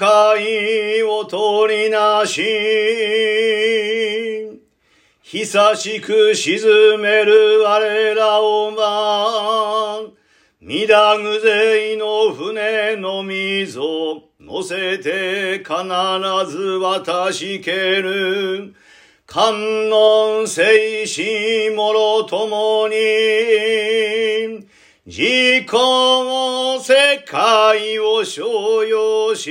生じの区会を取りなし、久しく沈める我らをま、みだぐぜいの船の溝、乗せて必ず渡しける。観音聖子もろともに、自己世界を所要し、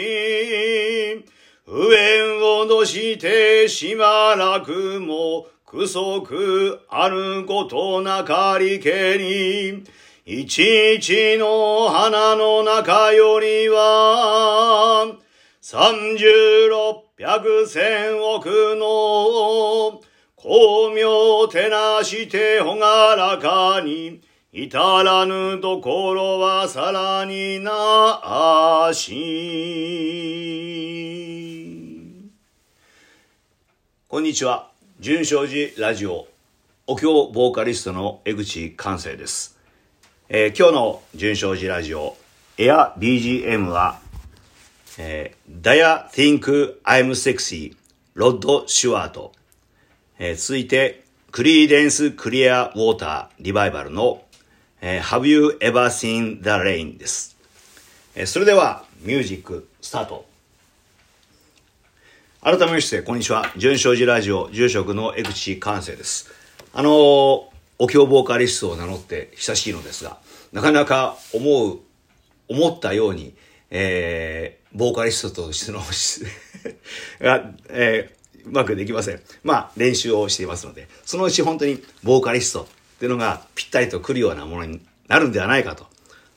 上をのしてしばらくも、くそくあることなかりけり、一日の花の中よりは、三十六百千億の光明照らしてほがらかに、至らぬところはさらになあし。こんにちは。純正寺ラジオ、お経ボーカリストの江口寛生です。えー今日の純正寺ラジオ、エア BGM は、えー、Daya Think I'm Sexy ロッド・シュワート、えー続いて、クリーデンス・クリア・ウォーター・リバイバルの、えー Have You Ever Seen the Rain? です。えーそれでは、ミュージック、スタート。改めまして、こんにちは。純正寺ラジオ、住職の江口寛生です。あのーお経ボーカリストを名乗って久しいのですが、なかなか思う、思ったように、えー、ボーカリストとしての が、えーうまくできません。まあ、練習をしていますので、そのうち本当にボーカリストっていうのがぴったりと来るようなものになるんではないかと、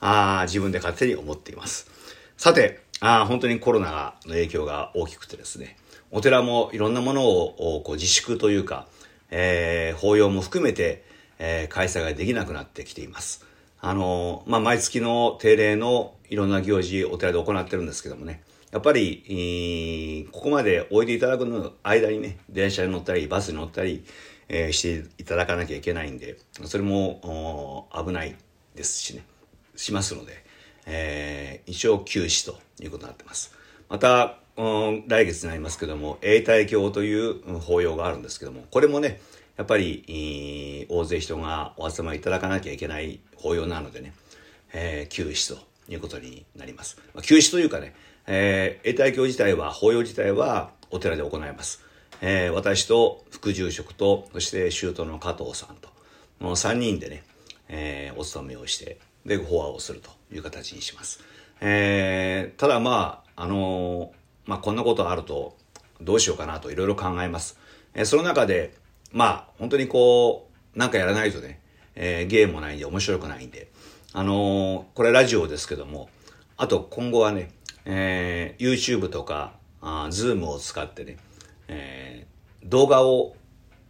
あ自分で勝手に思っています。さて、あ本当にコロナの影響が大きくてですね、お寺もいろんなものをこう自粛というか、えー法要も含めて、えー開催ができなくなってきています。あのーまあ、毎月の定例のいろんな行事、お寺で行ってるんですけどもね、やっぱり、ここまでおいでいただくの間にね、電車に乗ったり、バスに乗ったり、えーしていただかなきゃいけないんで、それも危ないですしね、しますので、えー一応休止ということになってます。また、来月になりますけども、永代経という法要があるんですけども、これもね、やっぱり、大勢人がお集まりいただかなきゃいけない法要なのでね、えー休止ということになります。まあ、休止というかね、えー、永代経自体は、法要自体はお寺で行います。えー私と副住職と、そして舅の加藤さんと、この3人でね、えーお勤めをして、で、法話をするという形にします。えーただまあ、あのーまあ、こんなことあると、どうしようかなといろいろ考えます。えーその中で、まあ、本当にこう、なんかやらないとね、えーゲームもないんで面白くないんで、あのーこれラジオですけども、あと今後はね、えー YouTube とか、あ Zoom を使ってね、えー動画を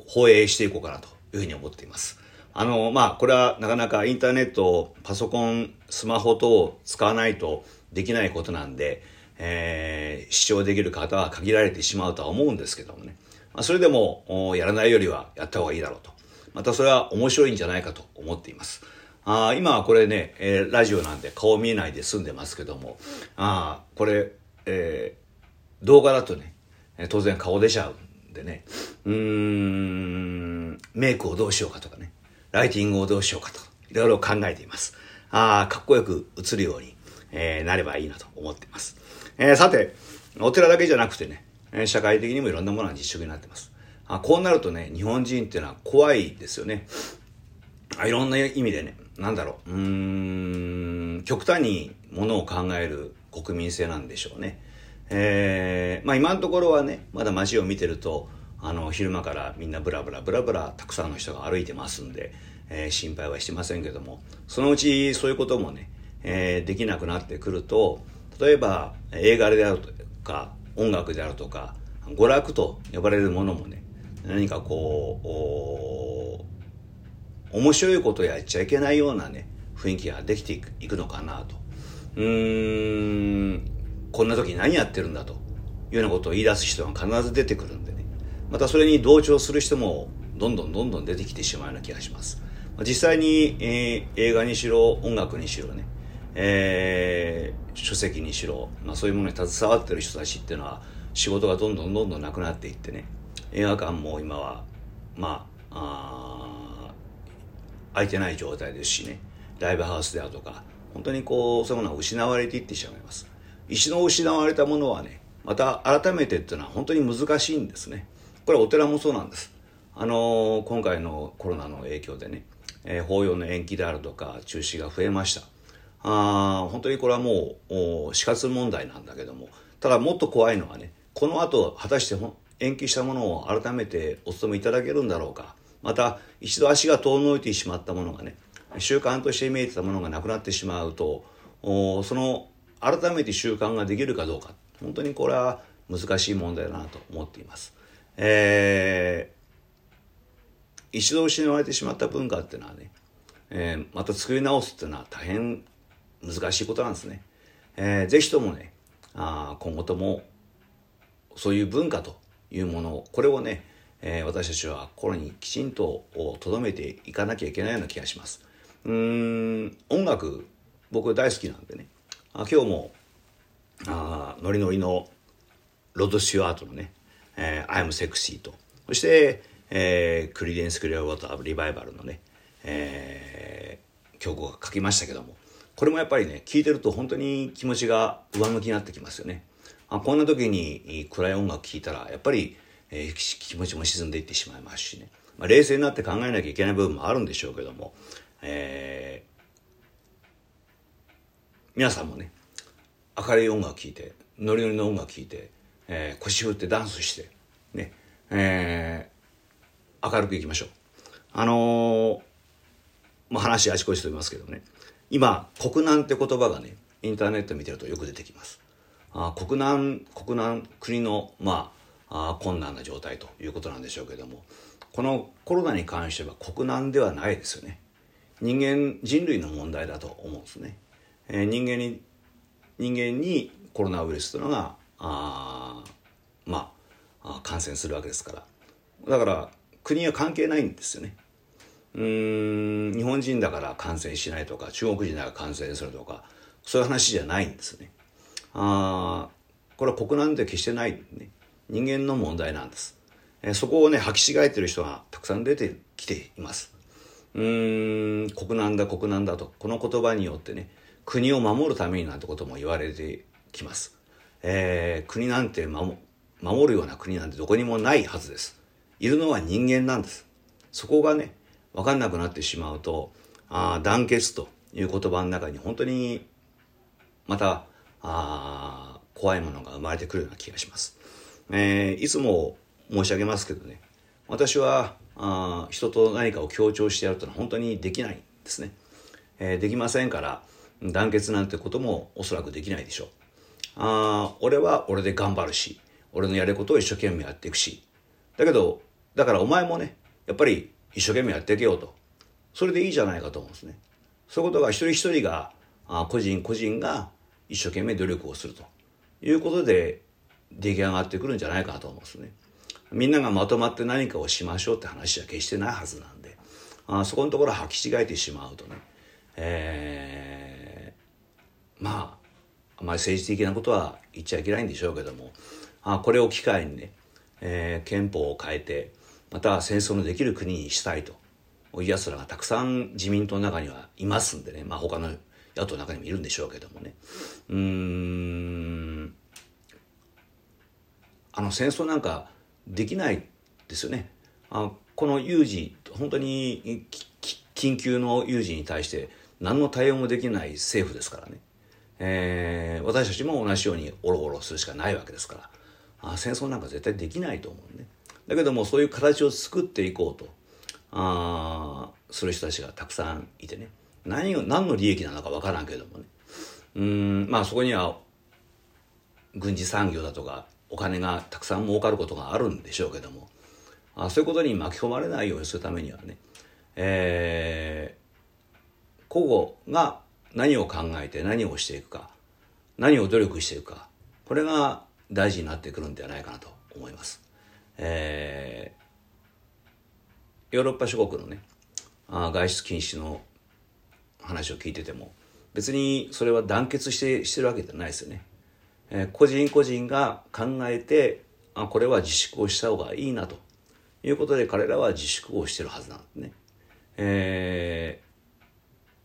放映していこうかなというふうに思っています。あの、まあ、これはなかなかインターネット、パソコン、スマホ等を使わないとできないことなんで、えー視聴できる方は限られてしまうとは思うんですけどもね。まあ、それでも、やらないよりはやった方がいいだろうと。またそれは面白いんじゃないかと思っています。あ今はこれね、えーラジオなんで顔見えないで済んでますけども、あこれ、えー動画だとね、当然顔出ちゃうんでね、うん、メイクをどうしようかとかね、ライティングをどうしようかとか、いろいろ考えています。あ、かっこよく映るように、えーなればいいなと思っています。えーさて、お寺だけじゃなくてね、社会的にもいろんなものが自粛になってます。あこうなるとね、日本人っていうのは怖いですよね。いろんな意味でね、なんだろう、うーん、極端にものを考える国民性なんでしょうね。えーまあ今のところはね、まだ街を見てると、あの、昼間からみんなブラブラブラブラたくさんの人が歩いてますんで、えー心配はしてませんけども、そのうちそういうこともね、えーできなくなってくると、例えば映画であるとか、音楽であるとか、娯楽と呼ばれるものもね、何かこう、面白いことやっちゃいけないようなね、雰囲気ができていくいくのかなと。うーん、こんな時何やってるんだというようなことを言い出す人が必ず出てくるんでね。またそれに同調する人もどんどんどんどん出てきてしまうような気がします。実際に、えー映画にしろ音楽にしろね、えー、書籍にしろ、まあ、そういうものに携わってる人たちっていうのは仕事がどんどんどんどんなくなっていってね映画館も今はまああ空いてない状態ですしね。ライブハウスであるとか本当にこうそういうものは失われていってしまいます。一度失われたものはねまた改めてっていうのは本当に難しいんですね。これお寺もそうなんです。あの今回のコロナの影響でね、えー、法要の延期であるとか中止が増えました。あ本当にこれはもう死活問題なんだけどもただもっと怖いのはねこの後果たして延期したものを改めてお勤めいただけるんだろうか。また一度足が遠のいてしまったものがね習慣として見えてたものがなくなってしまうとその改めて習慣ができるかどうか本当にこれは難しい問題だなと思っています。えー、一度失われてしまった文化っていうのはね、えー、また作り直すっていうのは大変難しいことなんですね。えー、ぜひともねあ今後ともそういう文化というものをこれをね、えー、私たちは心にきちんと留めていかなきゃいけないような気がします。うん音楽僕大好きなんでね。あ今日もあノリノリのロッド・スチュワートのね「えー、I'm Sexy と」そして、えー、クリデンス・クリア・ウォーター・リバイバルのね、えー、曲を書きましたけども。これもやっぱりね聴いてると本当に気持ちが上向きになってきますよね。あこんな時に暗い音楽聴いたらやっぱり、えー、気持ちも沈んでいってしまいますしね、まあ、冷静になって考えなきゃいけない部分もあるんでしょうけども、えー、皆さんもね明るい音楽聴いてノリノリの音楽聴いて、えー、腰振ってダンスしてねえー、明るくいきましょう。あの、まあ話あちこちと言いますけどね今国難って言葉がねインターネット見てるとよく出てきます。あ国難国難国のまああ困難な状態ということなんでしょうけども。このコロナに関しては国難ではないですよね。人間人類の問題だと思うんですね、えー、人間に人間にコロナウイルスというのがあまあ感染するわけですから。だから国は関係ないんですよね。うん日本人だから感染しないとか中国人だから感染するとかそういう話じゃないんですね。ああこれは国難で決してない、ね、人間の問題なんです、えそこをね履き違えてる人がたくさん出てきていますうーん国難だ国難だとこの言葉によってね国を守るためになんてことも言われてきます。えー、国なんて守るような国なんてどこにもないはずです。いるのは人間なんです。そこがね、わかんなくなってしまうと、あ団結という言葉の中に本当にまたあ怖いものが生まれてくるような気がします。えー、いつも申し上げますけどね、私はあ人と何かを強調してやるというのは本当にできないんですね。えー、できませんから、団結なんてこともおそらくできないでしょう。あ俺は俺で頑張るし、俺のやることを一生懸命やっていくし。だけど、だからお前もね、やっぱり一生懸命やっていけようと。それでいいじゃないかと思うんですね。そういうことが一人一人が、あ個人個人が一生懸命努力をするということで出来上がってくるんじゃないかと思うんですね。みんながまとまって何かをしましょうって話は決してないはずなんで、あそこのところは履き違えてしまうとね、えーまああまり政治的なことは言っちゃいけないんでしょうけども。あこれを機会にね、えー、憲法を変えてまた戦争のできる国にしたいと。いうやつらがたくさん自民党の中にはいますんでね。まあ他の野党の中にもいるんでしょうけどもね。うん。あの戦争なんかできないですよね。あこの有事本当に緊急の有事に対して何の対応もできない政府ですからね。えー、私たちも同じようにオロオロするしかないわけですからあ戦争なんか絶対できないと思うねだけどもそういう形を作っていこうとあする人たちがたくさんいてね何を何の利益なのか分からんけどもねうんまあそこには軍事産業だとかお金がたくさん儲かることがあるんでしょうけどもあそういうことに巻き込まれないようにするためにはね、えー、個々が何を考えて何をしていくか何を努力していくかこれが大事になってくるんではないかなと思います。えー、ヨーロッパ諸国のねあ外出禁止の話を聞いてても別にそれは団結してしてるわけじゃないですよね。え、個人個人が考えてあこれは自粛をした方がいいなと。いうことで彼らは自粛をしてるはずなんですね。え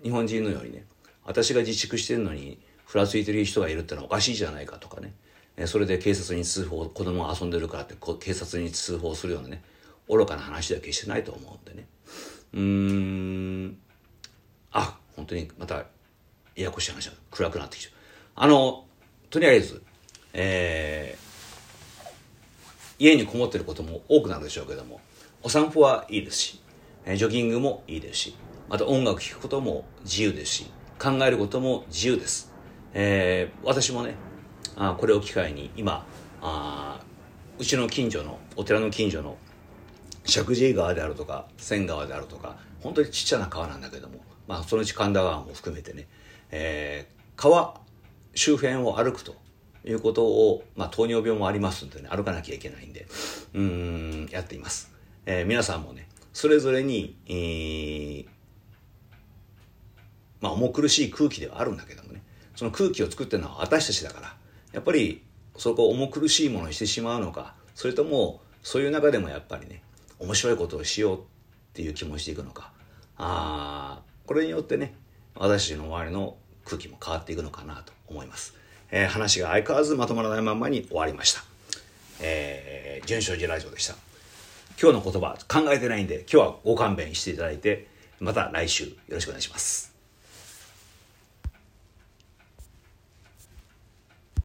ー、日本人のようにね私が自粛してるのにふらついてる人がいるってのはおかしいじゃないかとかね。えそれで警察に通報子供が遊んでるからって警察に通報するようなね愚かな話では決してないと思うんでね。うーん。あ本当にまたややこしい話が暗くなってきちゃう。あのとりあえずえー、家にこもってることも多くなるでしょうけどもお散歩はいいですしジョギングもいいですしまた音楽聴くことも自由ですし考えることも自由です、えー、私もねあこれを機会に今あうちの近所のお寺の近所の石神井川であるとか千川であるとか本当にちっちゃな川なんだけども、まあ、そのうち神田川も含めてね、えー、川周辺を歩くということを、まあ、糖尿病もありますんでね歩かなきゃいけないんでうんやっています、えー、皆さんもねそれぞれに、えー、まあ重苦しい空気ではあるんだけどもねその空気を作ってるのは私たちだからやっぱりそこを重苦しいものにしてしまうのかそれともそういう中でもやっぱりね面白いことをしようっていう気持ちでいくのかあこれによってね私たちの周りの空気も変わっていくのかなと思います、えー、話が相変わらずまとまらないままに終わりました。えー、純正寺ラジオでした。今日の言葉考えてないんで今日はご勘弁していただいてまた来週よろしくお願いします。